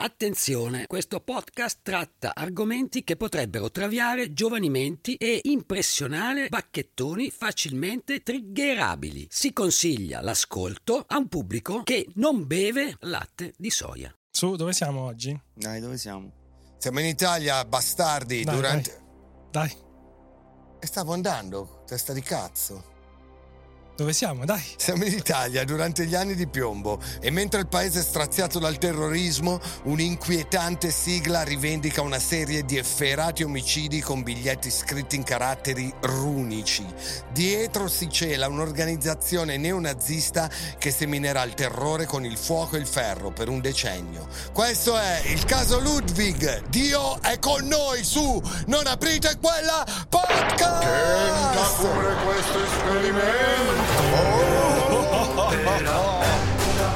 Attenzione, questo podcast tratta argomenti che potrebbero traviare giovani menti e impressionare bacchettoni facilmente triggerabili. Si consiglia l'ascolto a un pubblico che non beve latte di soia. Su, dove siamo oggi? Dai, dove siamo? Siamo in Italia, bastardi, Dai, durante... Dai, E stavo andando, testa di cazzo. Dove siamo? Dai. Siamo in Italia durante gli anni di piombo e mentre il paese è straziato dal terrorismo, un'inquietante sigla rivendica una serie di efferati omicidi con biglietti scritti in caratteri runici. Dietro si cela un'organizzazione neonazista che seminerà il terrore con il fuoco e il ferro per un decennio. Questo è il caso Ludwig. Dio è con noi su Non aprite quella podcast! questo esperimento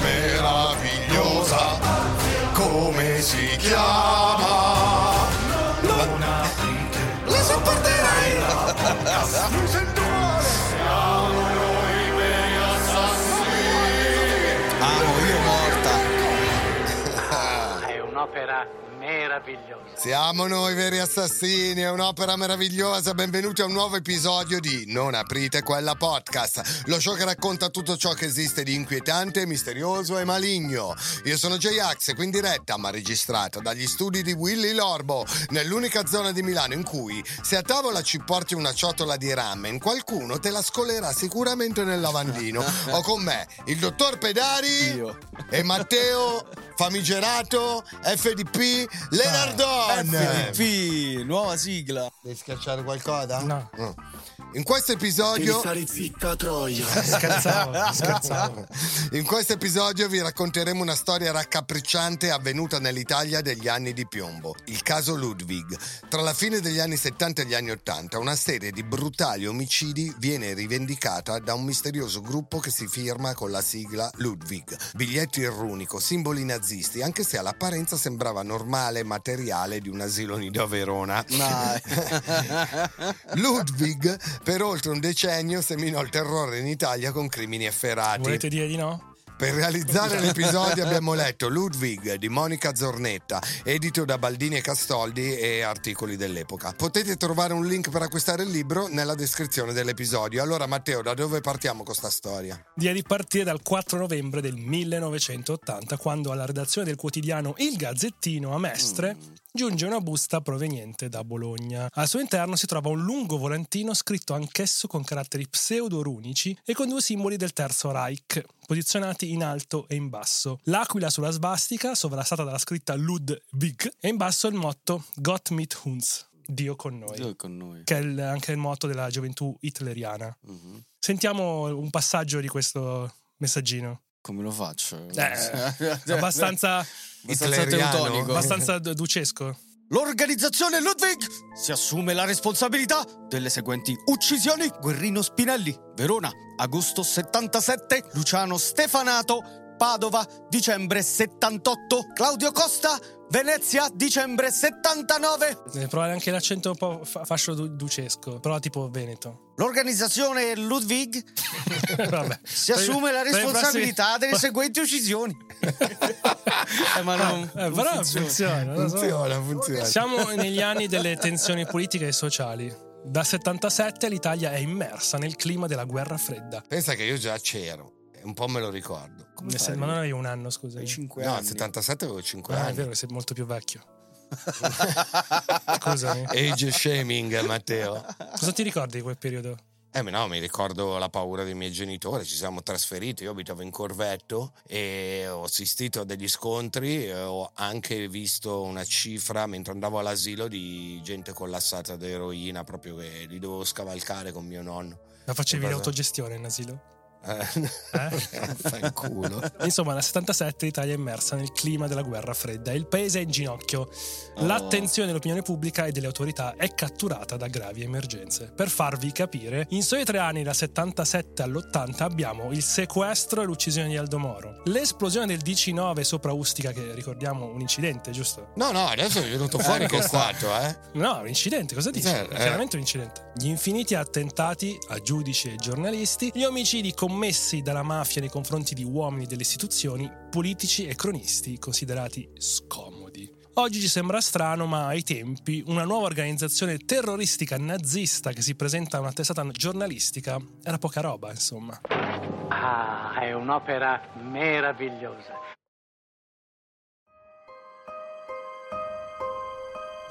meravigliosa come si chiama? La sopporterai. Mi sento male. Siamo noi veri assassini. Amo, io morta. È un'opera meravigliosa. Siamo noi veri assassini, è un'opera meravigliosa. Benvenuti a un nuovo episodio di Non aprite quella podcast, lo show che racconta tutto ciò che esiste di inquietante, misterioso e maligno. Io sono J-Ax qui in diretta, ma registrata dagli studi di Willy Lorbo, nell'unica zona di Milano in cui se a tavola ci porti una ciotola di ramen, qualcuno te la scolerà sicuramente nel lavandino. o con me, il dottor Pedari Io. e Matteo Famigerato FDP Lenardon. FDP, nuova sigla. Devi schiacciare qualcosa? No. In questo episodio. stare zitta troia Scherzavo, scherzavo. In questo episodio vi racconteremo una storia raccapricciante avvenuta nell'Italia degli anni di piombo, il caso Ludwig. Tra la fine degli anni 70 e gli anni 80, una serie di brutali omicidi viene rivendicata da un misterioso gruppo che si firma con la sigla Ludwig. Biglietti in runico, simboli nazisti, anche se all'apparenza sembrava normale e materiale di un asilo nido a Verona. Dai. Ludwig per oltre un decennio seminò il terrore in Italia con crimini efferati. Volete dire di no? Per realizzare l'episodio abbiamo letto Ludwig di Monica Zornetta, edito da Baldini e Castoldi e articoli dell'epoca. Potete trovare un link per acquistare il libro nella descrizione dell'episodio. Allora Matteo, da dove partiamo con sta storia? Direi di partire dal 4 novembre del 1980, quando alla redazione del quotidiano Il Gazzettino a Mestre giunge una busta proveniente da Bologna. Al suo interno si trova un lungo volantino scritto anch'esso con caratteri pseudorunici e con due simboli del Terzo Reich, posizionati in alto e in basso. L'aquila sulla svastica, sovrastata dalla scritta Ludwig, e in basso il motto Gott mit uns, Dio con noi, Dio con noi. che è il- anche il motto della gioventù hitleriana. Mhm. Sentiamo un passaggio di questo messaggino. Come lo faccio? Eh, abbastanza, abbastanza teutonico. abbastanza du- ducesco. L'organizzazione Ludwig si assume la responsabilità delle seguenti uccisioni: Guerrino Spinelli, Verona, agosto 77, Luciano Stefanato, Padova, dicembre 78, Claudio Costa, Venezia, dicembre 79. Deve provare anche l'accento un po' fa- fascio du- ducesco, però tipo veneto. L'organizzazione Ludwig Vabbè. si assume la responsabilità delle seguenti uccisioni. eh, ma non, Eh, non però funziona. funziona. Funziona, funziona. Siamo negli anni delle tensioni politiche e sociali. Dal 77 l'Italia è immersa nel clima della guerra fredda. Pensa che io già c'ero, un po' me lo ricordo. Sen- ma non avevi un anno, scusa. Hai 5 No, anni. al 77 avevo 5 Ah, è anni. vero che sei molto più vecchio. Scusami. Age shaming, Matteo. Cosa ti ricordi di quel periodo? Eh, ma no, mi ricordo la paura dei miei genitori, ci siamo trasferiti, io abitavo in Corvetto e ho assistito a degli scontri, e ho anche visto una cifra mentre andavo all'asilo di gente collassata da eroina, proprio che li dovevo scavalcare con mio nonno. La facevi l'autogestione in asilo? Eh, Eh? Insomma, nel 77 l'Italia è immersa nel clima della guerra fredda e il paese è in ginocchio. L'attenzione dell'opinione pubblica e delle autorità è catturata da gravi emergenze. Per farvi capire, in soli tre anni, dal 77 all'80, abbiamo il sequestro e l'uccisione di Aldo Moro, l'esplosione del DC-9 sopra Ustica, che ricordiamo un incidente, giusto? No, no, adesso è venuto fuori col fatto, eh. No, un incidente, cosa dici? È eh. chiaramente un incidente. Gli infiniti attentati a giudici e giornalisti, gli omicidi commessi dalla mafia nei confronti di uomini delle istituzioni, politici e cronisti considerati scomodi. Oggi ci sembra strano, ma ai tempi una nuova organizzazione terroristica nazista che si presenta a una testata giornalistica era poca roba, insomma. Ah, è un'opera meravigliosa.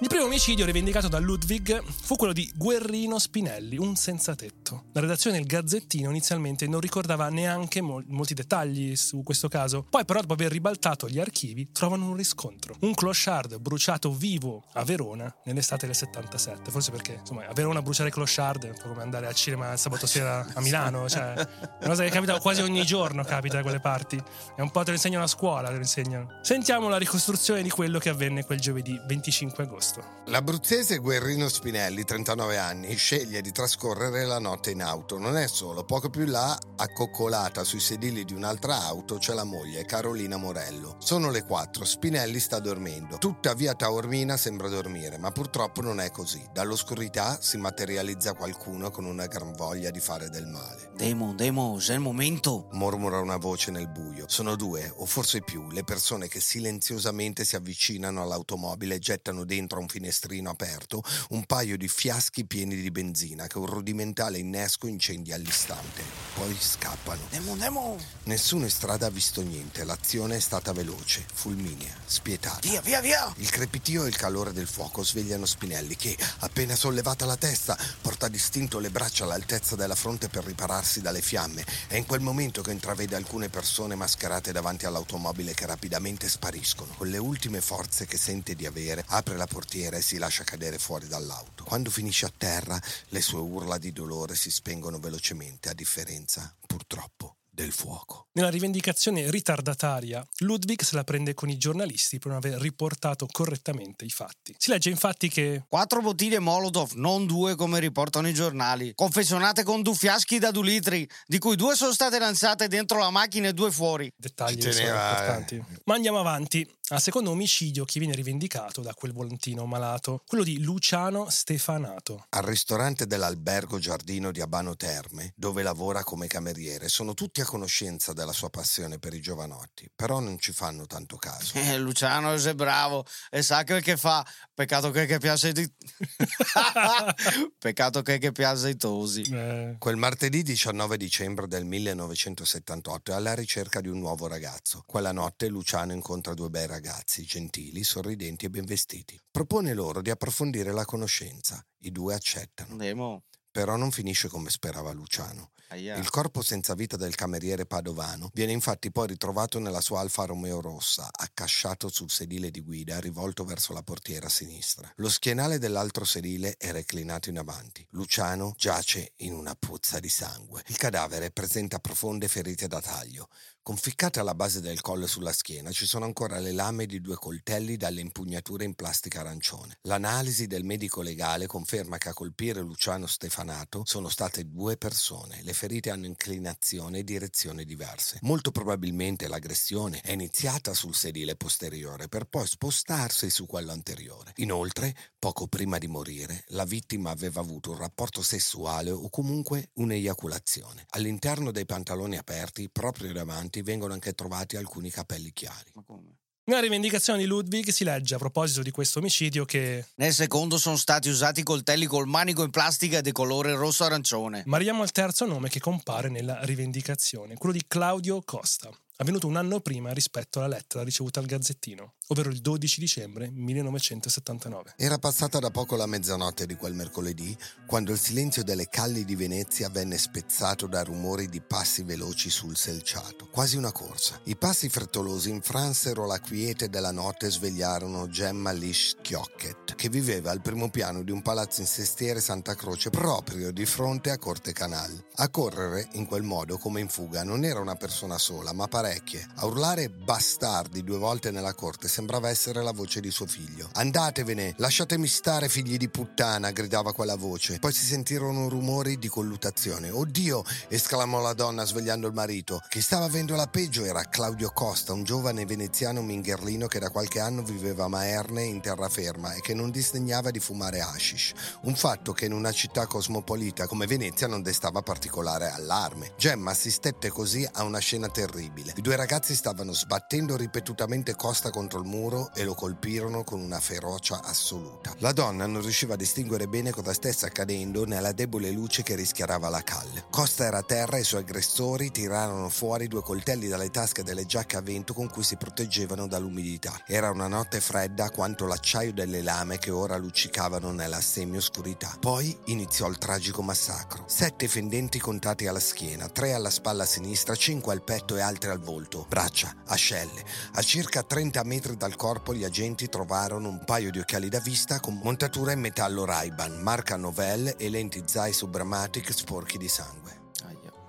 Il primo omicidio rivendicato da Ludwig fu quello di Guerrino Spinelli, un senzatetto. La redazione del Gazzettino inizialmente non ricordava neanche mol- molti dettagli su questo caso. Poi però dopo aver ribaltato gli archivi trovano un riscontro. Un clochard bruciato vivo a Verona nell'estate del 77. Forse perché, insomma, a Verona bruciare clochard è un po' come andare al cinema il sabato sera a Milano. Cioè, una cosa che capita quasi ogni giorno, capita da quelle parti. È un po' te lo insegnano a scuola, te lo insegnano. Sentiamo la ricostruzione di quello che avvenne quel giovedì 25 agosto. L'abruzzese Guerrino Spinelli, 39 anni, sceglie di trascorrere la notte in auto. Non è solo, poco più là, accoccolata sui sedili di un'altra auto, c'è la moglie, Carolina Morello. Sono le 4, Spinelli sta dormendo. Tutta via Taormina sembra dormire, ma purtroppo non è così. Dall'oscurità si materializza qualcuno con una gran voglia di fare del male. Demo, Demo, è il momento. Mormora una voce nel buio. Sono due, o forse più, le persone che silenziosamente si avvicinano all'automobile e gettano dentro un finestrino aperto un paio di fiaschi pieni di benzina che un rudimentale innesco incendia all'istante. Poi scappano. Demo, Demo. Nessuno in strada ha visto niente, l'azione è stata veloce, fulminea, spietata. Via, via, via. Il crepitio e il calore del fuoco svegliano Spinelli che, appena sollevata la testa, porta distinto le braccia all'altezza della fronte per ripararsi dalle fiamme. È in quel momento che intravede alcune persone mascherate davanti all'automobile che rapidamente spariscono. Con le ultime forze che sente di avere, apre la portiera e si lascia cadere fuori dall'auto. Quando finisce a terra, le sue urla di dolore si spengono velocemente, a differenza, purtroppo, del fuoco. Nella rivendicazione ritardataria, Ludwig se la prende con i giornalisti per non aver riportato correttamente i fatti. Si legge infatti che Quattro bottiglie Molotov, non due come riportano i giornali. Confezionate con due fiaschi da due litri, di cui due sono state lanciate dentro la macchina e due fuori. dettagli teneva, eh. importanti. Ma andiamo avanti. Al secondo omicidio che viene rivendicato da quel volantino malato, quello di Luciano Stefanato. Al ristorante dell'albergo Giardino di Abano Terme, dove lavora come cameriere, sono tutti a conoscenza della sua passione per i giovanotti, però non ci fanno tanto caso. Eh, Luciano è bravo e sa quel che fa. Peccato che, che piace di... Peccato che, che piace ai tosi. Eh, Quel martedì 19 dicembre del 1978 è alla ricerca di un nuovo ragazzo. Quella notte Luciano incontra due bei ragazzi, gentili, sorridenti e ben vestiti. Propone loro di approfondire la conoscenza. I due accettano. Demo. Però non finisce come sperava Luciano. Aia. Il corpo senza vita del cameriere padovano viene infatti poi ritrovato nella sua Alfa Romeo rossa, accasciato sul sedile di guida rivolto verso la portiera sinistra. Lo schienale dell'altro sedile è reclinato in avanti. Luciano giace in una puzza di sangue. Il cadavere presenta profonde ferite da taglio. Conficcate alla base del collo e sulla schiena ci sono ancora le lame di due coltelli dalle impugnature in plastica arancione. L'analisi del medico legale conferma che a colpire Luciano Stefanato sono state due persone. Le ferite hanno inclinazione e direzione diverse. Molto probabilmente l'aggressione è iniziata sul sedile posteriore per poi spostarsi su quello anteriore. Inoltre, poco prima di morire, la vittima aveva avuto un rapporto sessuale o comunque un'eiaculazione. All'interno dei pantaloni aperti, proprio davanti, vengono anche trovati alcuni capelli chiari. Ma come? Nella rivendicazione di Ludwig si legge a proposito di questo omicidio che Nel secondo sono stati usati coltelli col manico in plastica di colore rosso-arancione. Ma arriviamo al terzo nome che compare nella rivendicazione, quello di Claudio Costa. Avvenuto un anno prima rispetto alla lettera ricevuta al Gazzettino, ovvero il 12 dicembre 1979. Era passata da poco la mezzanotte di quel mercoledì, quando il silenzio delle calli di Venezia venne spezzato da rumori di passi veloci sul selciato, quasi una corsa. I passi frettolosi infransero la quiete della notte e svegliarono Gemma Lish Chiocchet, che viveva al primo piano di un palazzo in sestiere Santa Croce proprio di fronte a Corte Canal. A correre in quel modo come in fuga non era una persona sola, ma parecchie. A urlare bastardi due volte nella corte sembrava essere la voce di suo figlio. Andatevene, lasciatemi stare, figli di puttana, gridava quella voce. Poi si sentirono rumori di colluttazione. Oddio! esclamò la donna svegliando il marito. Chi stava avendo la peggio era Claudio Costa, un giovane veneziano mingherlino che da qualche anno viveva a Maerne in terraferma e che non disdegnava di fumare hashish. Un fatto che in una città cosmopolita come Venezia non destava particolare allarme. Gemma assistette così a una scena terribile. I due ragazzi stavano sbattendo ripetutamente Costa contro il muro e lo colpirono con una ferocia assoluta. La donna non riusciva a distinguere bene cosa stesse accadendo nella debole luce che rischiarava la calle. Costa era a terra e i suoi aggressori tirarono fuori due coltelli dalle tasche delle giacche a vento con cui si proteggevano dall'umidità. Era una notte fredda quanto l'acciaio delle lame che ora luccicavano nella semioscurità. Poi iniziò il tragico massacro. Sette fendenti contati alla schiena, tre alla spalla sinistra, cinque al petto e altri al volto. Braccia, ascelle. A circa 30 metri dal corpo gli agenti trovarono un paio di occhiali da vista con montatura in metallo Ray-Ban, marca Novell e lenti Zeiss Subramatic sporchi di sangue.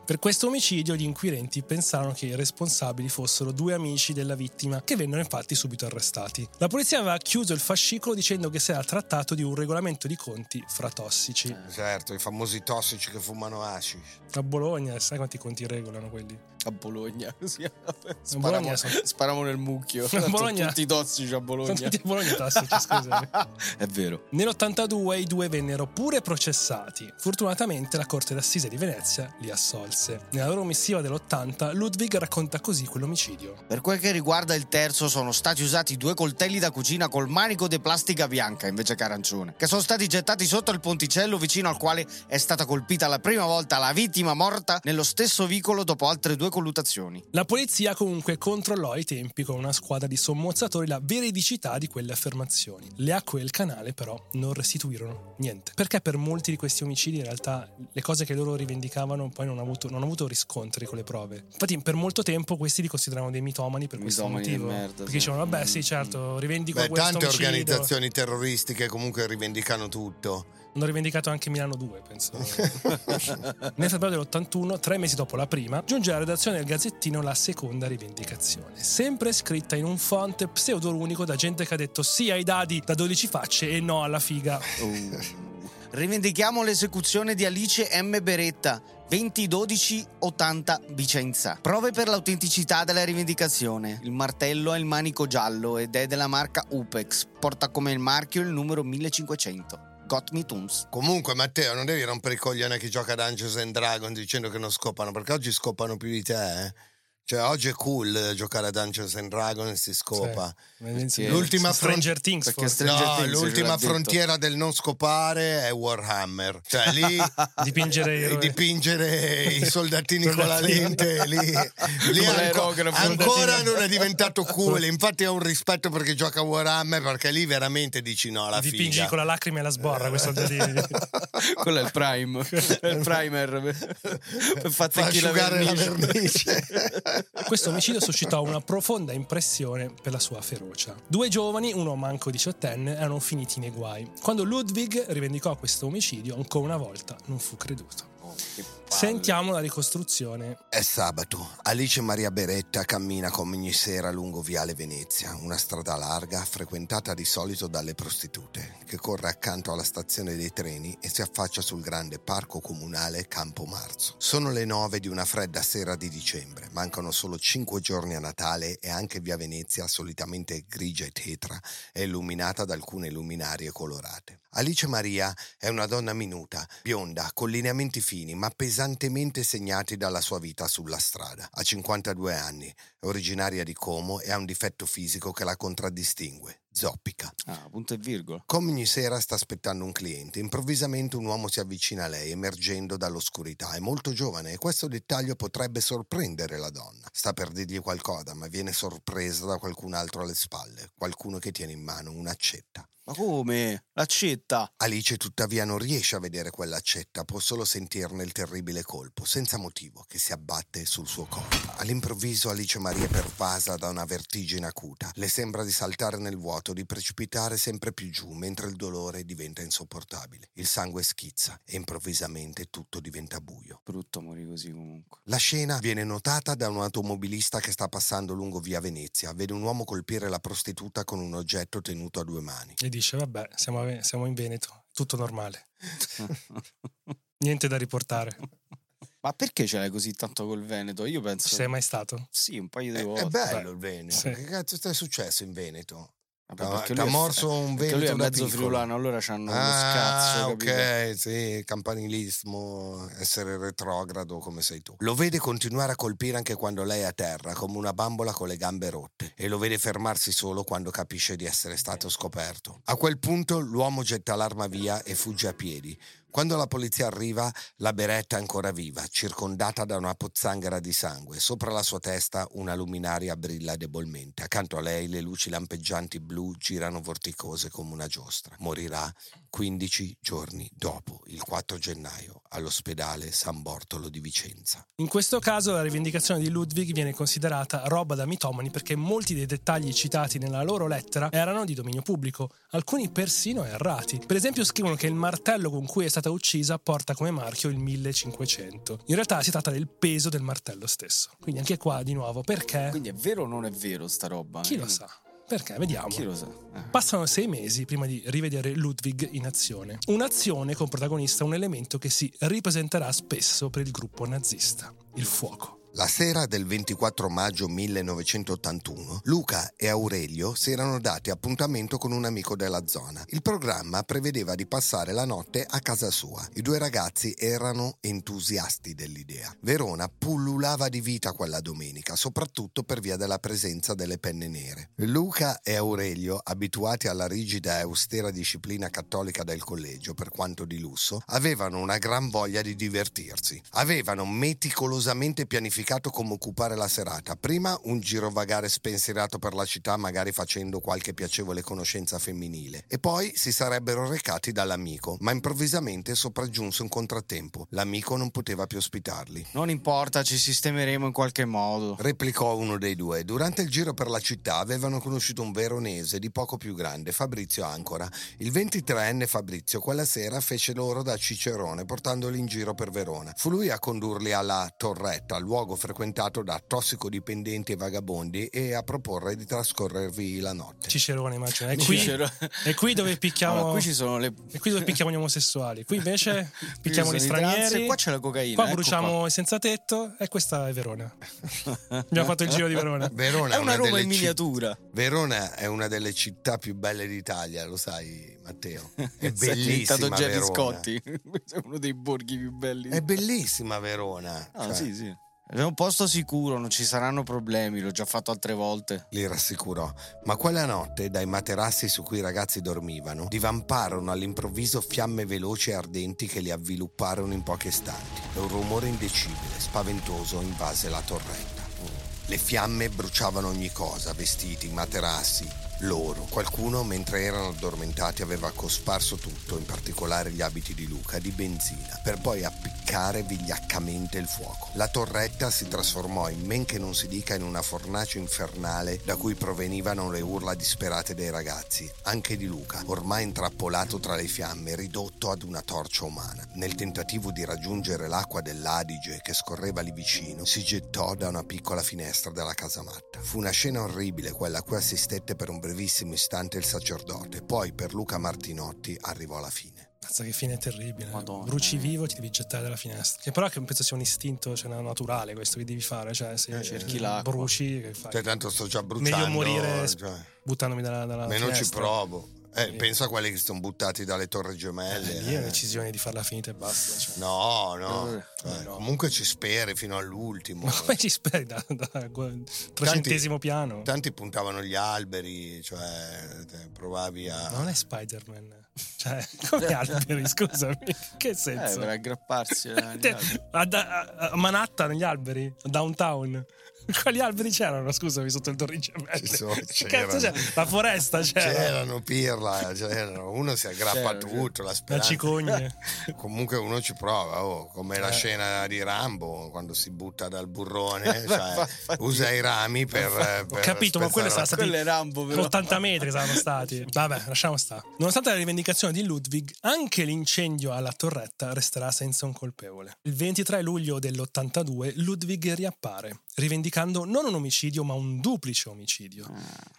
Per questo omicidio gli inquirenti pensarono che i responsabili fossero due amici della vittima, che vennero infatti subito arrestati. La polizia aveva chiuso il fascicolo dicendo che si era trattato di un regolamento di conti fra tossici. Certo, i famosi tossici che fumano hashish. A Bologna, sai quanti conti regolano quelli? A Bologna, così. Bologna Sparamo, sono- sparamo nel mucchio. A Bologna- Sono tutti tossici a Bologna. Sono tutti a Bologna tossici, scusami. È vero. Nell'82 i due vennero pure processati. Fortunatamente la Corte d'Assise di Venezia li assolse. Nella loro missiva dell'80 Ludwig racconta così quell'omicidio. Per quel che riguarda il terzo, sono stati usati due coltelli da cucina col manico di plastica bianca invece che arancione, che sono stati gettati sotto il ponticello vicino al quale è stata colpita la prima volta la vittima morta nello stesso vicolo dopo altre due colluttazioni. La polizia comunque controllò ai tempi con una squadra di sommozzatori la veridicità di quelle affermazioni. Le acque del canale però non restituirono niente. Perché per molti di questi omicidi in realtà le cose che loro rivendicavano poi non hanno avuto, non hanno avuto riscontri con le prove. Infatti per molto tempo questi li consideravano dei mitomani per questo Mitomani di motivo. merda, Perché sì. dicevano vabbè Mm, sì certo rivendico Beh, questo tante omicidio. organizzazioni terroristiche comunque rivendicano tutto. Hanno rivendicato anche Milano 2, penso. Nel febbraio dell'81, tre mesi dopo la prima, giunge alla redazione del Gazzettino la seconda rivendicazione. Sempre scritta in un font pseudorunico da gente che ha detto sì ai dadi da 12 facce e no alla figa. Rivendichiamo l'esecuzione di Alice M. Beretta. 2012-80 Vicenza. Prove per l'autenticità della rivendicazione. Il martello ha il manico giallo ed è della marca Upex. Porta come il marchio il numero 1500. Me tunes. Comunque, Matteo, non devi rompere i coglioni a chi gioca a Dungeons and Dragons dicendo che non scopano, perché oggi scopano più di te, eh. Cioè, oggi è cool eh, giocare a Dungeons and Dragons e si scopa. Sì. L'ultima Stranger Things perché. Stranger No, Things, l'ultima detto. frontiera del non scopare è Warhammer. Cioè, lì Dipingere dipingere i soldatini con la lente, lì, lì anco- ancora non è diventato cool. Infatti ho un rispetto perché gioca a Warhammer, perché lì veramente dici no alla Dipingi figa. con la lacrima e la sborra quei soldatini. Quello è il prime. È il primer. Per Fa fare la asciugare la vernice. Questo omicidio suscitò una profonda impressione per la sua ferocia. Due giovani, uno manco diciottenne, erano finiti nei guai. Quando Ludwig rivendicò questo omicidio, ancora una volta non fu creduto. Sentiamo la ricostruzione. È sabato. Alice Maria Beretta cammina come ogni sera lungo Viale Venezia, una strada larga frequentata di solito dalle prostitute, che corre accanto alla stazione dei treni e si affaccia sul grande parco comunale Campo Marzo. Sono le nove di una fredda sera di dicembre, mancano solo cinque giorni a Natale e anche Via Venezia, solitamente grigia e tetra, è illuminata da alcune luminarie colorate. Alice Maria è una donna minuta, bionda, con lineamenti fini, ma pesantemente segnati dalla sua vita sulla strada. Ha 52 anni, è originaria di Como e ha un difetto fisico che la contraddistingue. Zoppica. Ah, punto e virgola. Come ogni sera sta aspettando un cliente, improvvisamente un uomo si avvicina a lei emergendo dall'oscurità. È molto giovane e questo dettaglio potrebbe sorprendere la donna. Sta per dirgli qualcosa, ma viene sorpresa da qualcun altro alle spalle, qualcuno che tiene in mano un'accetta. Ma come? L'accetta? Alice tuttavia non riesce a vedere quell'accetta, può solo sentirne il terribile colpo, senza motivo, che si abbatte sul suo corpo. All'improvviso Alice Maria è pervasa da una vertigine acuta. Le sembra di saltare nel vuoto, di precipitare sempre più giù, mentre il dolore diventa insopportabile. Il sangue schizza e improvvisamente tutto diventa buio. Brutto morire così comunque. La scena viene notata da un automobilista che sta passando lungo via Venezia. Vede un uomo colpire la prostituta con un oggetto tenuto a due mani. E dice, vabbè, siamo, a- siamo in Veneto, tutto normale. Niente da riportare. Ma perché ce l'hai così tanto col Veneto? Io penso... Ci sei mai stato? Sì, un paio di È, volte. è bello il Veneto. Sì. Che cazzo sta successo in Veneto? Lui è- morso un perché lui è mezzo piccolo. friulano, allora c'hanno lo Ah, scazzo, capito? ok, sì, campanilismo, essere retrogrado come sei tu. Lo vede continuare a colpire anche quando lei è a terra, come una bambola con le gambe rotte, e lo vede fermarsi solo quando capisce di essere stato scoperto. A quel punto l'uomo getta l'arma via e fugge a piedi. Quando la polizia arriva, la beretta è ancora viva, circondata da una pozzanghera di sangue. Sopra la sua testa una luminaria brilla debolmente. Accanto a lei le luci lampeggianti blu girano vorticose come una giostra. Morirà 15 giorni dopo, il 4 gennaio, all'ospedale San Bortolo di Vicenza. In questo caso la rivendicazione di Ludwig viene considerata roba da mitomani perché molti dei dettagli citati nella loro lettera erano di dominio pubblico, alcuni persino errati. Per esempio scrivono che il martello con cui è stata uccisa porta come marchio il 1500. In realtà si tratta del peso del martello stesso. Quindi anche qua di nuovo perché? Quindi è vero o non è vero sta roba? Chi Io lo sa? Perché? Vediamo. Chi lo sa? Eh. Passano sei mesi prima di rivedere Ludwig in azione. Un'azione con protagonista un elemento che si ripresenterà spesso per il gruppo nazista, il fuoco. La sera del 24 maggio 1981, Luca e Aurelio si erano dati appuntamento con un amico della zona. Il programma prevedeva di passare la notte a casa sua. I due ragazzi erano entusiasti dell'idea. Verona pullulava di vita quella domenica, soprattutto per via della presenza delle penne nere. Luca e Aurelio, abituati alla rigida e austera disciplina cattolica del collegio, per quanto di lusso, avevano una gran voglia di divertirsi. Avevano meticolosamente pianificato come occupare la serata. Prima un girovagare spensierato per la città, magari facendo qualche piacevole conoscenza femminile, e poi si sarebbero recati dall'amico, ma improvvisamente sopraggiunse un contrattempo. L'amico non poteva più ospitarli. Non importa, ci sistemeremo in qualche modo. Replicò uno dei due. Durante il giro per la città avevano conosciuto un veronese di poco più grande, Fabrizio Ancora. Il 23enne Fabrizio quella sera fece loro da cicerone portandoli in giro per Verona. Fu lui a condurli alla Torretta, luogo frequentato da tossicodipendenti e vagabondi, e a proporre di trascorrervi la notte. Cicerone, immagino. È qui, è qui dove picchiamo. Allora, qui ci sono le... È qui dove picchiamo gli omosessuali. Qui invece picchiamo gli stranieri. e qua c'è la cocaina. Qua ecco bruciamo i senza tetto e questa è Verona. Abbiamo fatto il giro di Verona. Verona È una Roma delle in citt- miniatura. Verona è una delle città più belle d'Italia, lo sai, Matteo. È bellissima Gerry Verona. Scotti. Questo è uno dei borghi più belli. È bellissima Verona. Ah, Cioè, sì, sì. È un posto sicuro, non ci saranno problemi, l'ho già fatto altre volte. li rassicurò. Ma quella notte, dai materassi su cui i ragazzi dormivano, divamparono all'improvviso fiamme veloci e ardenti che li avvilupparono in pochi istanti. Un rumore indecibile, spaventoso, invase la torretta. Le fiamme bruciavano ogni cosa, vestiti, materassi, loro. Qualcuno, mentre erano addormentati, aveva cosparso tutto, in particolare gli abiti di Luca, di benzina, per poi appiccare vigliaccamente il fuoco. La torretta si trasformò in men che non si dica in una fornace infernale da cui provenivano le urla disperate dei ragazzi, anche di Luca, ormai intrappolato tra le fiamme, ridotto ad una torcia umana. Nel tentativo di raggiungere l'acqua dell'Adige che scorreva lì vicino, si gettò da una piccola finestra della casamatta. Fu una scena orribile quella a cui assistette per un brevissimo istante il sacerdote, poi per Luca Martinotti arrivò la fine. Mazza che fine terribile. Madonna, Bruci eh. vivo ti devi gettare dalla finestra. Che però che penso sia un istinto cioè, naturale questo che devi fare. Cioè, se Eh, cerchi l'acqua. bruci, che fai? Cioè, tanto sto già bruciando. Meglio morire cioè, buttandomi dalla, dalla ma non ci finestra. provo. Eh, pensa a quelli che sono buttati dalle torri gemelle. Eh, lì è eh. una decisione di farla finita e basta. cioè. No, no. Eh, no. Comunque ci speri fino all'ultimo. Ma come ci speri da, da trecentesimo piano? Tanti puntavano gli alberi, cioè te provavi a... Non è Spider-Man. Cioè, come alberi, scusami. Che Eh, senso? per aggrapparsi a, a- a Manhattan, negli alberi? Downtown? Quali alberi c'erano, scusami, sotto il Torri Gemelle? Ci sono- c'erano. La foresta c'era. C'erano pirla, c'erano. uno si aggrappa a tutto, la La cicogne. Comunque uno ci prova, oh, come la Eh. scena di Rambo quando si butta dal burrone, cioè, usa i rami per... Ho per capito, ma quello sarà la- è Rambo, però. 80 metri saranno stati. Vabbè, lasciamo stare. Nonostante la rivendicazione di Ludwig, anche l'incendio alla torretta resterà senza un colpevole. Il 23 luglio dell'82 Ludwig riappare, rivendicando non un omicidio ma un duplice omicidio.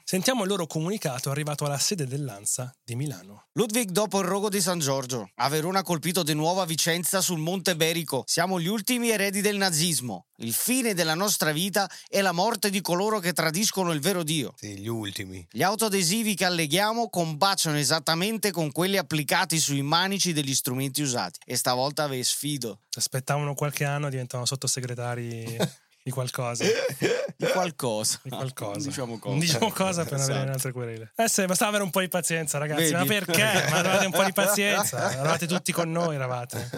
Sentiamo il loro comunicato arrivato alla sede dell'ANSA di Milano. Ludwig dopo il rogo di San Giorgio. A Verona ha colpito di nuovo a Vicenza sul Monte Berico. Siamo gli ultimi eredi del nazismo. Il fine della nostra vita è la morte di coloro che tradiscono il vero Dio. Sì, gli ultimi. Gli autoadesivi che alleghiamo combaciano esattamente con quelli applicati sui manici degli strumenti usati. E stavolta ve sfido. Aspettavano qualche anno e diventano sottosegretari di qualcosa. Di qualcosa. Di qualcosa. Diciamo cosa. Diciamo cosa per non avere Esatto. altre querele. Eh sì, bastava avere un po' di pazienza, ragazzi. Vedi? Ma perché? Ma avevate un po' di pazienza. Eravate tutti con noi, eravate.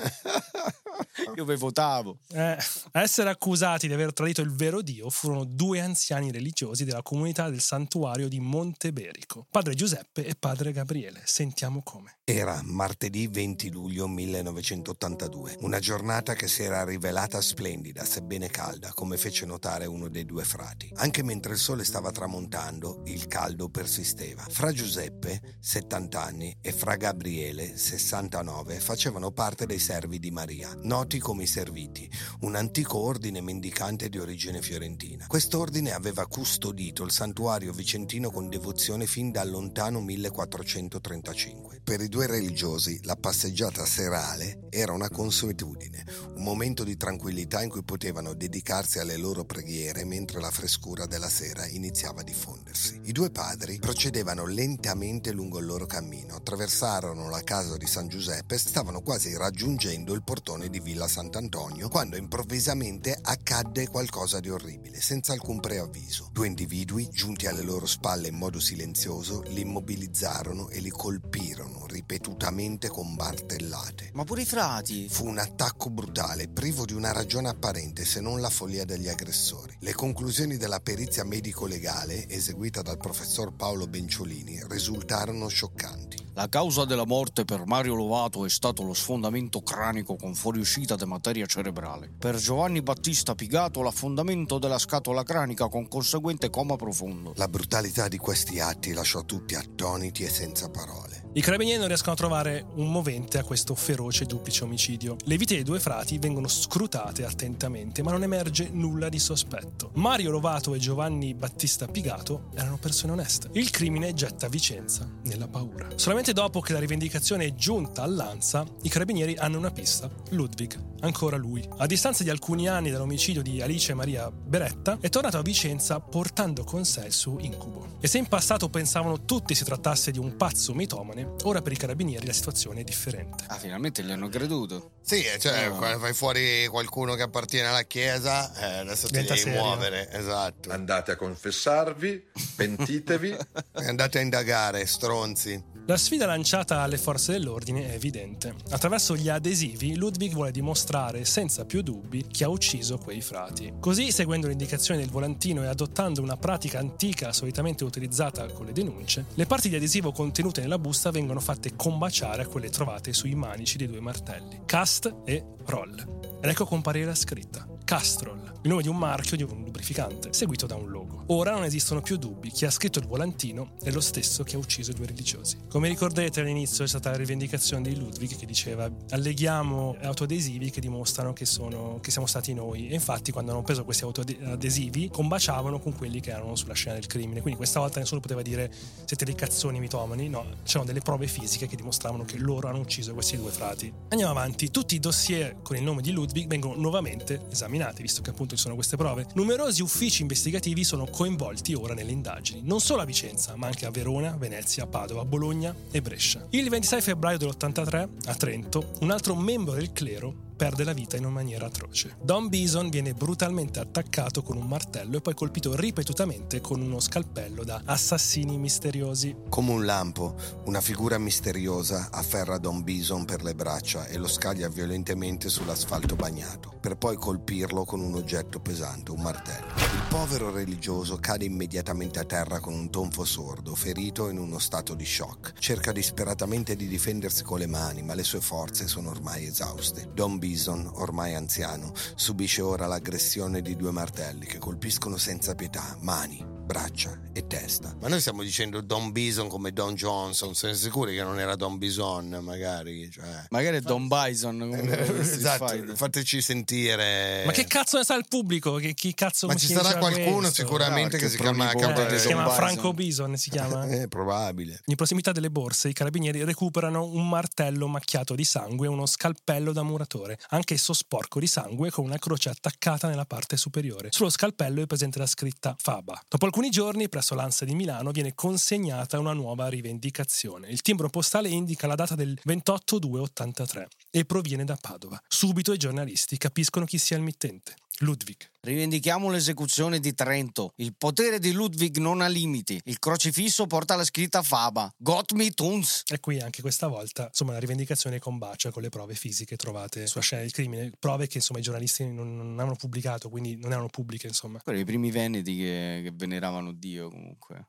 Io ve votavo. Eh, a essere accusati di aver tradito il vero Dio furono due anziani religiosi della comunità del santuario di Monteberico, padre Giuseppe e padre Gabriele. Sentiamo come. Era martedì 20 luglio 1982, una giornata che si era rivelata splendida, sebbene calda, come fece notare uno dei due frati. Anche mentre il sole stava tramontando, il caldo persisteva. Fra Giuseppe, 70 anni, e fra Gabriele, 69, facevano parte dei servi di Maria, noti come i Serviti, un antico ordine mendicante di origine fiorentina. Quest'ordine aveva custodito il santuario vicentino con devozione fin dal lontano 1435. Per i due religiosi la passeggiata serale era una consuetudine, un momento di tranquillità in cui potevano dedicarsi alle loro preghiere mentre la frescura della sera iniziava a diffondersi. I due padri procedevano lentamente lungo il loro cammino, attraversarono la casa di San Giuseppe e stavano quasi raggiungendo il portone di Villa Sant'Antonio quando improvvisamente accadde qualcosa di orribile, senza alcun preavviso. Due individui, giunti alle loro spalle in modo silenzioso, li immobilizzarono e li colpirono ripetutamente con martellate. Ma pure i frati. Fu un attacco brutale, privo di una ragione apparente se non la follia degli aggressori. Le conclusioni della perizia medico-legale, eseguita dal professor Paolo Benciolini, risultarono scioccanti. La causa della morte per Mario Lovato è stato lo sfondamento cranico con fuoriuscita di materia cerebrale. Per Giovanni Battista Pigato l'affondamento della scatola cranica con conseguente coma profondo. La brutalità di questi atti lasciò tutti attoniti e senza parole. I carabinieri non riescono a trovare un movente a questo feroce duplice omicidio. Le vite dei due frati vengono scrutate attentamente, ma non emerge nulla di sospetto. Mario Lovato e Giovanni Battista Pigato erano persone oneste. Il crimine getta Vicenza nella paura. Solamente dopo che la rivendicazione è giunta all'ANSA, i carabinieri hanno una pista. Ludwig, ancora lui. A distanza di alcuni anni dall'omicidio di Alice Maria Beretta, è tornato a Vicenza portando con sé il suo incubo. E se in passato pensavano tutti si trattasse di un pazzo mitomane, ora per i carabinieri la situazione è differente. Ah, finalmente gli hanno creduto. Sì, cioè, No. quando fai fuori qualcuno che appartiene alla chiesa, eh, adesso ti devi serio. muovere, esatto. Andate a confessarvi, pentitevi. E andate a indagare, stronzi. La sfida lanciata alle forze dell'ordine è evidente. Attraverso gli adesivi, Ludwig vuole dimostrare senza più dubbi chi ha ucciso quei frati. Così, seguendo le indicazioni del volantino e adottando una pratica antica solitamente utilizzata con le denunce, le parti di adesivo contenute nella busta vengono fatte combaciare a quelle trovate sui manici dei due martelli, cast e roll. Ed ecco comparire la scritta. Castrol, il nome di un marchio di un lubrificante, seguito da un logo. Ora non esistono più dubbi, chi ha scritto il volantino è lo stesso che ha ucciso i due religiosi. Come ricorderete all'inizio è stata la rivendicazione di Ludwig che diceva alleghiamo autoadesivi che dimostrano che, sono, che siamo stati noi e infatti quando hanno preso questi autoadesivi combaciavano con quelli che erano sulla scena del crimine, quindi questa volta nessuno poteva dire siete dei cazzoni mitomani, no, c'erano delle prove fisiche che dimostravano che loro hanno ucciso questi due frati. Andiamo avanti, tutti i dossier con il nome di Ludwig vengono nuovamente esaminati incriminati, visto che appunto ci sono queste prove. Numerosi uffici investigativi sono coinvolti ora nelle indagini, non solo a Vicenza, ma anche a Verona, Venezia, Padova, Bologna e Brescia. Il 26 febbraio dell'83, a Trento, un altro membro del clero perde la vita in una maniera atroce. Don Bison viene brutalmente attaccato con un martello e poi colpito ripetutamente con uno scalpello da assassini misteriosi. Come un lampo, una figura misteriosa afferra Don Bison per le braccia e lo scaglia violentemente sull'asfalto bagnato, per poi colpirlo con un oggetto pesante, un martello. Il povero religioso cade immediatamente a terra con un tonfo sordo, ferito in uno stato di shock. Cerca disperatamente di difendersi con le mani, ma le sue forze sono ormai esauste. Don Bison, ormai anziano, subisce ora l'aggressione di due martelli che colpiscono senza pietà mani, braccia e testa. Ma noi stiamo dicendo Don Bison come Don Johnson, siamo sicuri che non era Don Bison, magari? Cioè... Magari è Don Bison. esatto, fateci sentire. Ma che cazzo ne sa il pubblico? Che, chi cazzo Ma ci sarà qualcuno questo? sicuramente No, che che si chiama Eh, si chiama Bison. Franco Bison, si chiama. È probabile. In prossimità delle borse, i carabinieri recuperano un martello macchiato di sangue e uno scalpello da muratore, anch'esso sporco di sangue con una croce attaccata nella parte superiore. Sullo scalpello è presente la scritta Faba. Dopo alcuni giorni, presso l'Ansa di Milano, viene consegnata una nuova rivendicazione. Il timbro postale indica la data del 28-2-83 e proviene da Padova. Subito i giornalisti capiscono chi sia il mittente. Ludwig. Rivendichiamo l'esecuzione di Trento. Il potere di Ludwig non ha limiti. Il crocifisso porta la scritta Faba. Got me tuns. E qui anche questa volta, insomma, la rivendicazione combacia con le prove fisiche trovate sulla scena del crimine, prove che insomma i giornalisti non, non hanno pubblicato, quindi non erano pubbliche, insomma. Quelli i primi veneti che, che veneravano Dio comunque.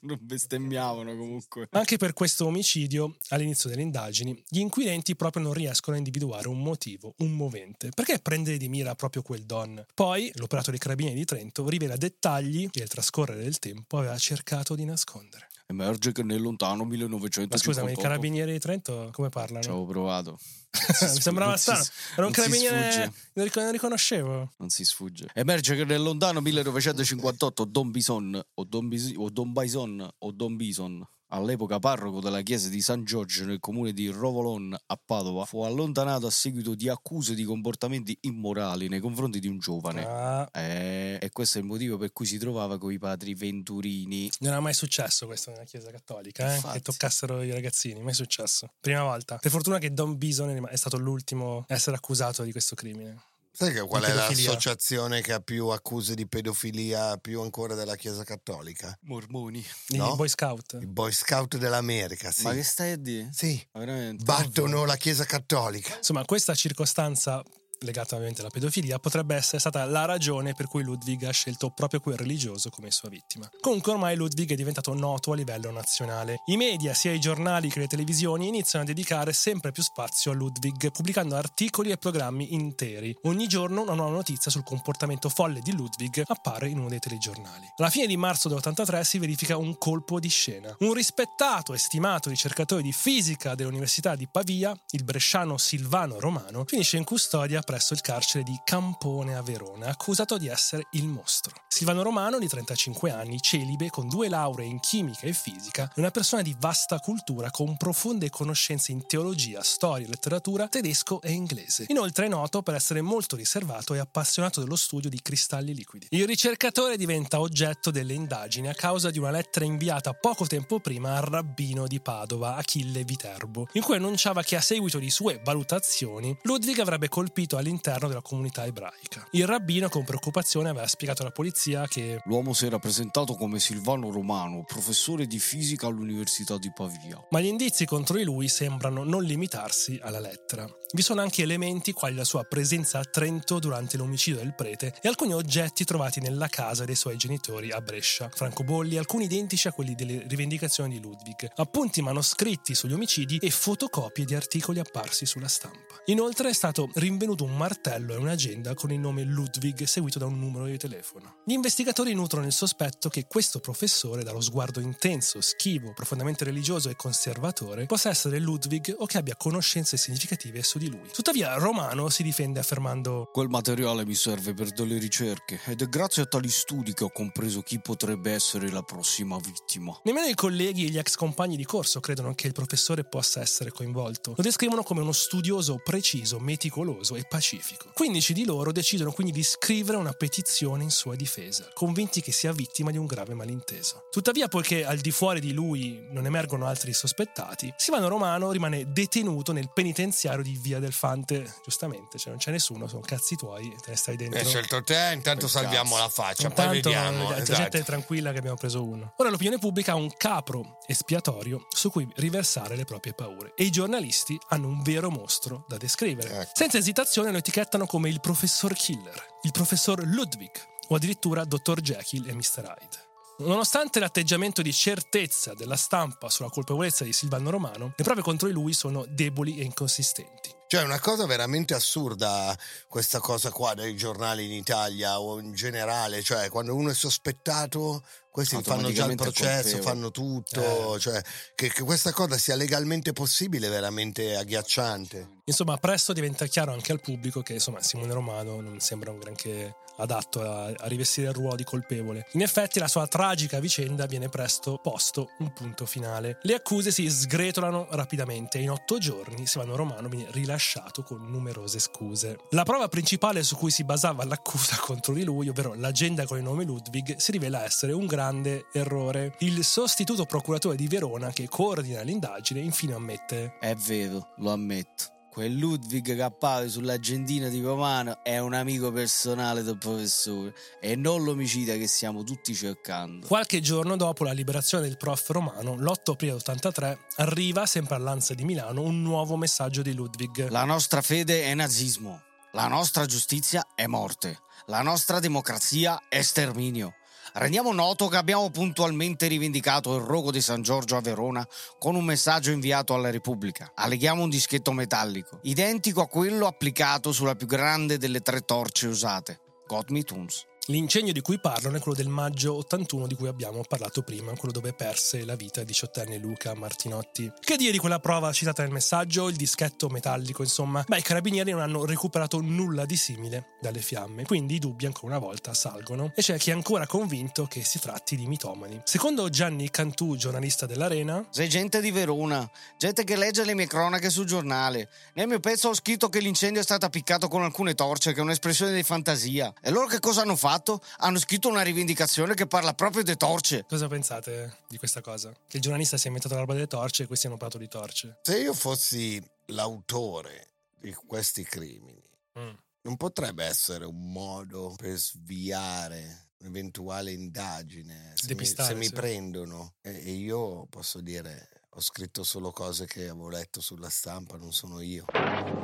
Non bestemmiavano comunque. Anche per questo omicidio, all'inizio delle indagini, gli inquirenti proprio non riescono a individuare un motivo, un movente. Perché prendere di mira proprio quel don? Poi, l'operato dei carabinieri di Trento rivela dettagli che nel trascorrere del tempo aveva cercato di nascondere. Emerge che nel lontano 1958. Ma scusami, i carabinieri di Trento come parlano? Ci avevo provato. Mi sembrava strano. Era un carabiniere. sfugge. Non ric- non riconoscevo. Non si sfugge. Emerge che nel lontano 1958 Don Bison o Don, Bis- o Don Bison o Don Bison, all'epoca parroco della chiesa di San Giorgio nel comune di Rovolon a Padova, fu allontanato a seguito di accuse di comportamenti immorali nei confronti di un giovane. Ah, Eh, e questo è il motivo per cui si trovava con i padri Venturini. non era mai successo questo nella Chiesa Cattolica, eh? Che toccassero i ragazzini, mai successo. Prima volta. Per fortuna che Don Bison è stato l'ultimo a essere accusato di questo crimine. Sai che qual è l'associazione che ha più accuse di pedofilia più ancora della Chiesa Cattolica? Mormoni. I No? Boy Scout. I Boy Scout dell'America, sì. Ma che stai a dire? Sì, Ma veramente? battono la Chiesa Cattolica. Insomma, questa circostanza legata ovviamente alla pedofilia, potrebbe essere stata la ragione per cui Ludwig ha scelto proprio quel religioso come sua vittima. Comunque ormai Ludwig è diventato noto a livello nazionale. I media, sia i giornali che le televisioni, iniziano a dedicare sempre più spazio a Ludwig, pubblicando articoli e programmi interi. Ogni giorno una nuova notizia sul comportamento folle di Ludwig appare in uno dei telegiornali. Alla fine di marzo dell'83 si verifica un colpo di scena. Un rispettato e stimato ricercatore di fisica dell'Università di Pavia, il bresciano Silvano Romano, finisce in custodia presso il carcere di Campone a Verona, accusato di essere il mostro. Silvano Romano, di 35 anni, celibe, con due lauree in chimica e fisica, è una persona di vasta cultura con profonde conoscenze in teologia, storia, letteratura, tedesco e inglese. Inoltre è noto per essere molto riservato e appassionato dello studio di cristalli liquidi. Il ricercatore diventa oggetto delle indagini a causa di una lettera inviata poco tempo prima al rabbino di Padova, Achille Viterbo, in cui annunciava che a seguito di sue valutazioni Ludwig avrebbe colpito all'interno della comunità ebraica. Il rabbino con preoccupazione aveva spiegato alla polizia che L'uomo si era presentato come Silvano Romano, professore di fisica all'Università di Pavia. ma gli indizi contro di lui sembrano non limitarsi alla lettera. Vi sono anche elementi quali la sua presenza a Trento durante l'omicidio del prete e alcuni oggetti trovati nella casa dei suoi genitori a Brescia, francobolli, alcuni identici a quelli delle rivendicazioni di Ludwig, appunti manoscritti sugli omicidi e fotocopie di articoli apparsi sulla stampa. Inoltre è stato rinvenuto un martello e un'agenda con il nome Ludwig seguito da un numero di telefono. Gli investigatori nutrono il sospetto che questo professore, dallo sguardo intenso, schivo, profondamente religioso e conservatore, possa essere Ludwig o che abbia conoscenze significative su di lui. Tuttavia, Romano si difende affermando Quel materiale mi serve per delle ricerche ed è grazie a tali studi che ho compreso chi potrebbe essere la prossima vittima. Nemmeno i colleghi e gli ex compagni di corso credono che il professore possa essere coinvolto. Lo descrivono come uno studioso preciso, meticoloso e pacifico. 15 di loro decidono quindi di scrivere una petizione in sua difesa, convinti che sia vittima di un grave malinteso. Tuttavia, poiché al di fuori di lui non emergono altri sospettati, Silvano Romano rimane detenuto nel penitenziario di Via del Fante. Giustamente, cioè non c'è nessuno, sono cazzi tuoi, te ne stai dentro. Hai scelto te, intanto Che salviamo cazzo. la faccia, Intanto, poi vediamo. la esatto. gente è tranquilla che abbiamo preso uno. Ora l'opinione pubblica ha un capro espiatorio su cui riversare le proprie paure e i giornalisti hanno un vero mostro da descrivere. Ecco. Senza esitazione lo etichettano come il professor Killer, il professor Ludwig o addirittura Dr. Jekyll e Mr. Hyde. Nonostante l'atteggiamento di certezza della stampa sulla colpevolezza di Silvano Romano, le prove contro di lui sono deboli e inconsistenti. Cioè, è una cosa veramente assurda questa cosa qua dei giornali in Italia o in generale. Cioè, quando uno è sospettato, questi fanno già il processo, colpevole. fanno tutto. Cioè, che, che questa cosa sia legalmente possibile è veramente agghiacciante. Insomma, presto diventa chiaro anche al pubblico che insomma, Simone Romano non sembra un granché adatto a, a rivestire il ruolo di colpevole. In effetti, la sua tragica vicenda viene presto posto un punto finale. Le accuse si sgretolano rapidamente e in otto giorni Silvano Romano viene rilasciato con numerose scuse. La prova principale su cui si basava l'accusa contro di lui, ovvero l'agenda con il nome Ludwig, si rivela essere un grande errore. Il sostituto procuratore di Verona, che coordina l'indagine, infine ammette È vero, lo ammetto. Quel Ludwig che appare sull'agendina di Romano è un amico personale del professore e non l'omicida che stiamo tutti cercando. Qualche giorno dopo la liberazione del prof romano, l'8 aprile 83, arriva sempre all'Anza di Milano un nuovo messaggio di Ludwig. La nostra fede è nazismo, la nostra giustizia è morte, la nostra democrazia è sterminio. Rendiamo noto che abbiamo puntualmente rivendicato il rogo di San Giorgio a Verona con un messaggio inviato alla Repubblica. Alleghiamo un dischetto metallico, identico a quello applicato sulla più grande delle tre torce usate, God Me Tunes. L'incendio di cui parlano è quello del maggio 81 di cui abbiamo parlato prima, quello dove perse la vita il diciottenne Luca Martinotti. Che dire di quella prova citata nel messaggio, il dischetto metallico, insomma? Beh, i carabinieri non hanno recuperato nulla di simile dalle fiamme, quindi i dubbi ancora una volta salgono e c'è chi è ancora convinto che si tratti di mitomani. Secondo Gianni Cantù, giornalista dell'Arena, Sei gente di Verona, gente che legge le mie cronache sul giornale. Nel mio pezzo ho scritto che l'incendio è stato appiccato con alcune torce, che è un'espressione di fantasia. E loro che cosa hanno fatto? Hanno scritto una rivendicazione che parla proprio di torce. cosa pensate di questa cosa? Che il giornalista si è inventato la roba delle torce e questi hanno parlato di torce. Se io fossi l'autore di questi crimini, Mm. non potrebbe essere un modo per sviare un'eventuale indagine se mi, se mi sì. prendono e, e io posso dire ho scritto solo cose che avevo letto sulla stampa non sono io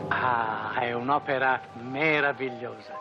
Ah, è un'opera meravigliosa.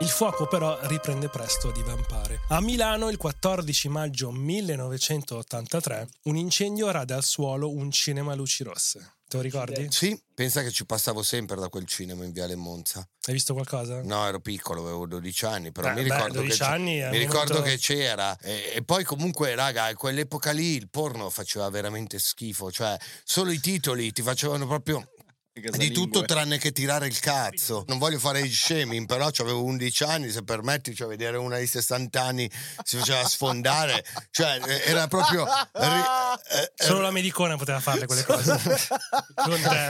Il fuoco però riprende presto a divampare. A Milano il 14 maggio 1983 un incendio rade al suolo un cinema a luci rosse. Te lo ricordi? sì pensa che ci passavo sempre da quel cinema in Viale Monza Hai visto qualcosa? no ero piccolo avevo 12 anni però Eh, mi beh, ricordo, 12 che, anni mi ricordo momento- che c'era e, e poi comunque raga a quell'epoca lì il porno faceva veramente schifo cioè solo i titoli ti facevano proprio Di tutto tranne che tirare il cazzo. Non voglio fare il shaming, però avevo 11 anni, se permetti, cioè vedere una di 60 anni si faceva sfondare. Cioè, eh, era proprio... ri- eh, eh, Solo la medicona poteva fare quelle cose. Con te.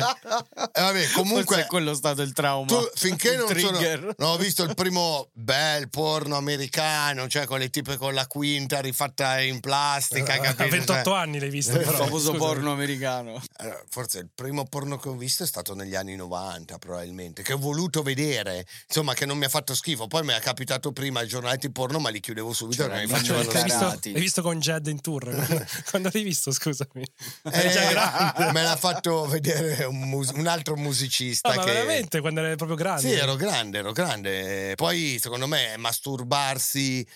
eh, vabbè, comunque... Forse è quello stato il trauma. Tu, finché Il non, sono, non ho visto il primo bel porno americano, cioè con le tipe con la quinta rifatta in plastica, A capito? 28 Cioè, anni l'hai visto. Il però, famoso scusami. porno americano. Allora, forse il primo porno che ho visto è stato negli anni 90, probabilmente, che ho voluto vedere, insomma, che non mi ha fatto schifo. Poi mi è capitato prima i giornaletti porno, ma li chiudevo subito Cioè, perché mi Cioè, facevano l'hai, visto, l'hai visto con Jed in tour? Quando, l'hai visto, scusami? Eh, me l'ha fatto vedere un, mus- un altro musicista. Ah, ma che... veramente, quando eri proprio grande? Sì, ero grande, ero grande. Poi, secondo me, masturbarsi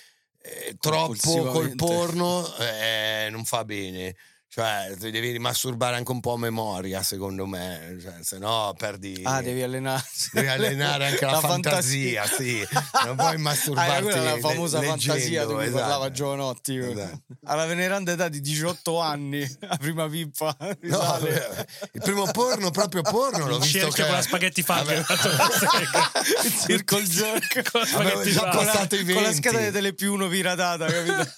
eh, troppo col porno eh, non fa bene. Cioè, ti devi masturbare anche un po' a memoria, secondo me. Cioè, se no perdi. Ah, devi allenarsi. Devi allenare anche la, fantasia, sì. Non puoi Ah, masturbarti. era quella la le- famosa leggendo, fantasia di cui esatto. parlava Giovanotti. Esatto. Alla veneranda età di 18 anni, la prima pippa. No, il primo porno, proprio porno, l'ho Un visto che... con la spaghetti. Vabbè. il circle jerk. con la Avevo già passato i 20. Con la scheda di Telepiù 1 piratata, capito?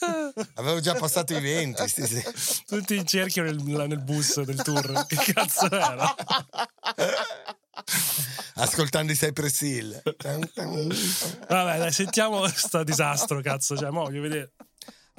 Avevo già passato i 20. Sì, sì. Tutti in cerchio nel, nel bus del tour. Che cazzo era? Ascoltando i Cypress Hill. Vabbè, dai, sentiamo sto disastro, cazzo. Cioè, mo, voglio vedere.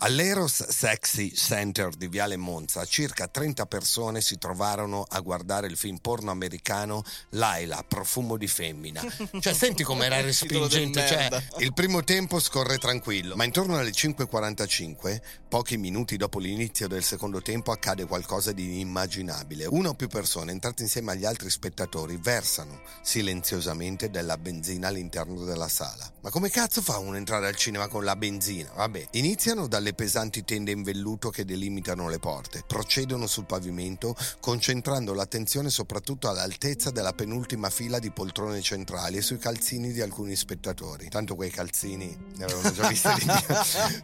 All'Eros Sexy Center di Viale Monza circa 30 persone si trovarono a guardare il film porno americano Laila, profumo di femmina. Cioè, senti com'era respingente. Cioè, il primo tempo scorre tranquillo, ma intorno alle 5.45, pochi minuti dopo l'inizio del secondo tempo, accade qualcosa di inimmaginabile. Una o più persone, entrate insieme agli altri spettatori, versano silenziosamente della benzina all'interno della sala. Ma come cazzo fa uno entrare al cinema con la benzina? Vabbè, iniziano dalle pesanti tende in velluto che delimitano le porte, procedono sul pavimento concentrando l'attenzione soprattutto all'altezza della penultima fila di poltrone centrali e sui calzini di alcuni spettatori. Tanto quei calzini ne avevano già visti di più.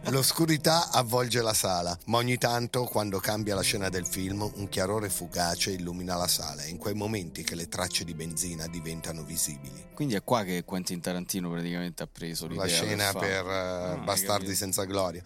L'oscurità avvolge la sala, ma ogni tanto, quando cambia la scena del film, un chiarore fugace illumina la sala. È in quei momenti che le tracce di benzina diventano visibili. Quindi è qua che Quentin Tarantino praticamente ha preso l'idea La scena fare. per eh, hai Bastardi senza gloria.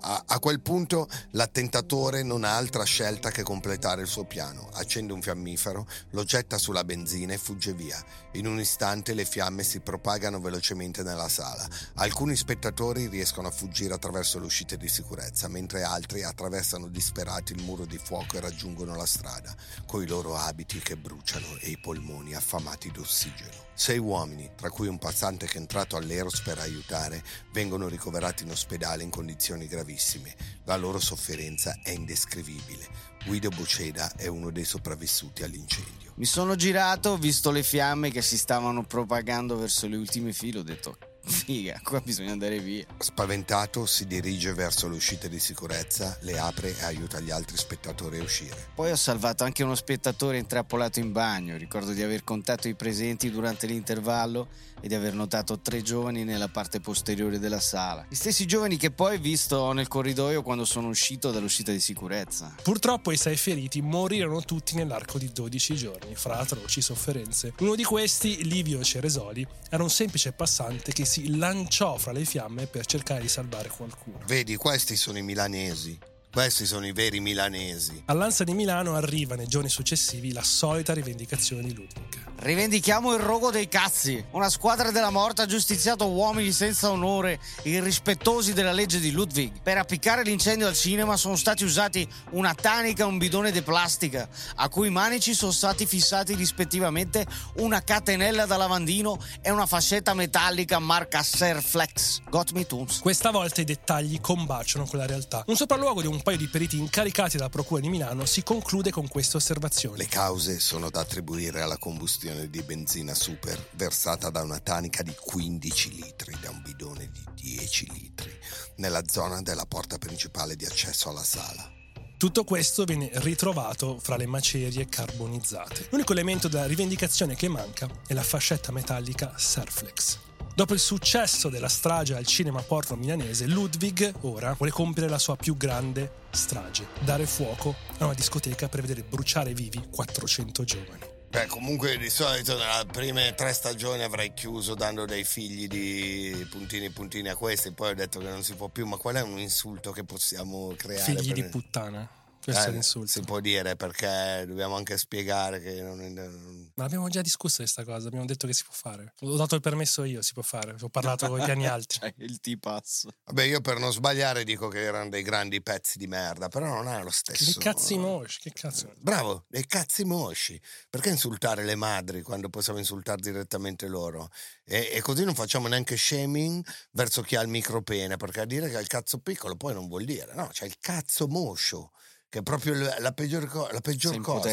A, a quel punto l'attentatore non ha altra scelta che completare il suo piano. Accende un fiammifero, lo getta sulla benzina e fugge via. In un istante le fiamme si propagano velocemente nella sala. Alcuni spettatori riescono a fuggire attraverso le uscite di sicurezza, mentre altri attraversano disperati il muro di fuoco e raggiungono la strada, coi loro abiti che bruciano e i polmoni affamati d'ossigeno. Sei uomini, tra cui un passante che è entrato all'Eros per aiutare, vengono ricoverati in ospedale in condizioni gravissime. La loro sofferenza è indescrivibile. Guido Boceda è uno dei sopravvissuti all'incendio. Mi sono girato, ho visto le fiamme che si stavano propagando verso le ultime file, ho detto, figa, qua bisogna andare via. Spaventato si dirige verso le uscite di sicurezza, le apre e aiuta gli altri spettatori a uscire. Poi ho salvato anche uno spettatore intrappolato in bagno. Ricordo di aver contato i presenti durante l'intervallo e di aver notato tre giovani nella parte posteriore della sala. Gli stessi giovani che poi ho visto nel corridoio quando sono uscito dall'uscita di sicurezza. Purtroppo i sei feriti morirono tutti nell'arco di 12 giorni, fra atroci sofferenze. Uno di questi, Livio Ceresoli, era un semplice passante che si lanciò fra le fiamme per cercare di salvare qualcuno. Vedi, questi sono i milanesi. Questi sono i veri milanesi. All'Ansa di Milano arriva nei giorni successivi la solita rivendicazione di Ludwig. Rivendichiamo il rogo dei cazzi. Una squadra della morte ha giustiziato uomini senza onore, irrispettosi della legge di Ludwig. Per appiccare l'incendio al cinema sono stati usati una tanica e un bidone di plastica, a cui manici sono stati fissati rispettivamente una catenella da lavandino e una fascetta metallica marca Serflex. Got me tunes. Questa volta i dettagli combaciano con la realtà. Un sopralluogo di un paio di periti incaricati dalla Procura di Milano si conclude con queste osservazioni. Le cause sono da attribuire alla combustione di benzina super versata da una tanica di 15 litri da un bidone di 10 litri nella zona della porta principale di accesso alla sala. Tutto questo viene ritrovato fra le macerie carbonizzate. L'unico elemento della rivendicazione che manca è la fascetta metallica Serflex. Dopo il successo della strage al cinema porno milanese, Ludwig ora vuole compiere la sua più grande strage, dare fuoco a una discoteca per vedere bruciare vivi 400 giovani. Beh, comunque di solito nelle prime tre stagioni avrei chiuso dando dei figli di puntini puntini a questi, poi ho detto che non si può più, ma qual è un insulto che possiamo creare? Figli di per- puttana. Questo è Eh, l'insulto. Si può dire perché dobbiamo anche spiegare che non, Ma abbiamo già discusso di questa cosa, abbiamo detto che si può fare. Ho dato il permesso io, si può fare. Ho parlato con i piani alti. Cioè, il tipasso. Vabbè, io per non sbagliare dico che erano dei grandi pezzi di merda, però non è lo Che stesso. cazzi mosci, che cazzo. Bravo, dei cazzi mosci. Perché insultare le madri quando possiamo insultare direttamente loro? E, e così non facciamo neanche shaming verso chi ha il micropene, perché a dire che ha il cazzo piccolo poi non vuol dire, no, c'è il cazzo moscio, che è proprio la peggior, co- la peggior cosa.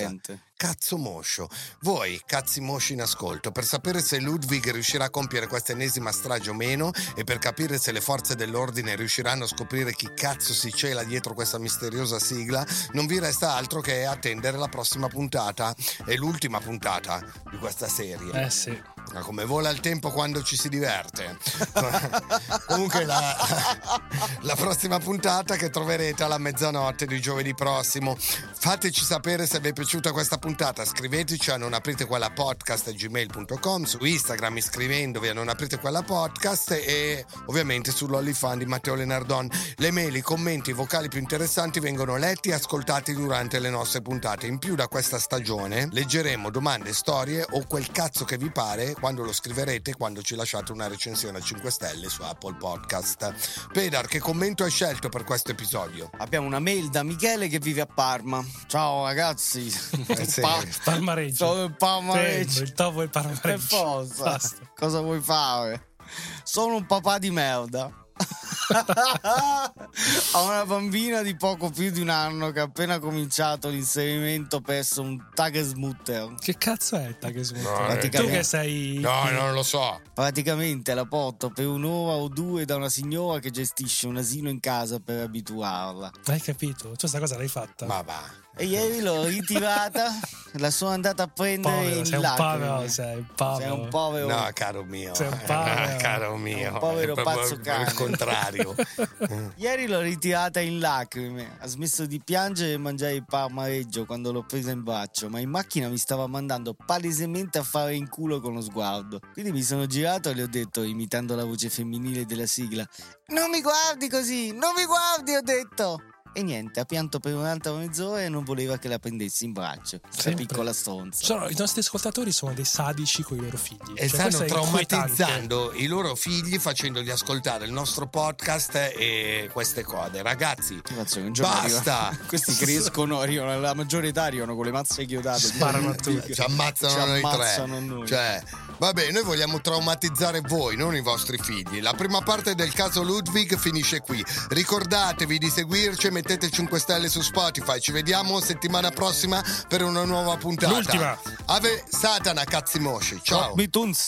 Cazzo moscio. Voi, cazzi mosci in ascolto, per sapere se Ludwig riuscirà a compiere questa ennesima strage o meno e per capire se le forze dell'ordine riusciranno a scoprire chi cazzo si cela dietro questa misteriosa sigla, non vi resta altro che attendere la prossima puntata. È l'ultima puntata di questa serie. Eh sì. Ma come vola il tempo quando ci si diverte. Comunque la, la prossima puntata che troverete alla mezzanotte di giovedì prossimo. Fateci sapere se vi è piaciuta questa puntata, scriveteci a non aprite quella podcast gmail.com, su Instagram iscrivendovi a non aprite quella podcast e ovviamente sull'Olifan di Matteo Lenardon. Le mail, i commenti, i vocali più interessanti vengono letti e ascoltati durante le nostre puntate. In più da questa stagione leggeremo domande, storie o quel cazzo che vi pare quando lo scriverete, quando ci lasciate una recensione a 5 stelle su Apple Podcast. Pedar, che commento hai scelto per questo episodio? Abbiamo una mail da Michele che vive a Parma. Ciao ragazzi. Sì. Pa- Parmareggio. Sono il Parmareggio. Sempre, il topo e il Per parmareggio. forza. Basta. Cosa vuoi fare? Sono un papà di merda. Ho una bambina di poco più di un anno che ha appena cominciato l'inserimento presso un Tagesmutter. Che cazzo è il Tagesmutter? No, tu che sei... No, non lo so. Praticamente la porto per un'ora o due da una signora che gestisce un asilo in casa per abituarla. Hai capito? Tu sta cosa l'hai fatta? Ma va. E ieri l'ho ritirata, la sono andata a prendere Povero, in sei un lacrime. povero, sei un povero. Sei un povero. No, caro mio. Sei un povero. No, caro mio. Un povero pazzo cane. Il contrario. Ieri l'ho ritirata in lacrime. Ha smesso di piangere e mangiare il parmareggio quando l'ho presa in braccio, ma in macchina mi stava mandando palesemente a fare in culo con lo sguardo. Quindi mi sono girato e le ho detto, imitando la voce femminile della sigla: Non mi guardi così, non mi guardi, ho detto. E niente, ha pianto per un'altra mezz'ora e non voleva che la prendessi in braccio. Questa piccola stronza. Sono- I nostri ascoltatori sono dei sadici con i loro figli. E Cioè, stanno traumatizzando i loro figli facendogli ascoltare il nostro podcast e queste cose. Ragazzi, basta. Questi crescono, arrivano alla maggiore età, arrivano con le mazze chiodate. Sparano a tutti. Ci ammazzano Ci noi ammazzano tre. noi. Cioè, vabbè, noi vogliamo traumatizzare voi, non i vostri figli. La prima parte del caso Ludwig finisce qui. Ricordatevi di seguirci e mettete 5 stelle su Spotify. Ci vediamo settimana prossima per una nuova puntata. L'ultima. Ave Satana, cazzi mosci. Ciao. Bituns.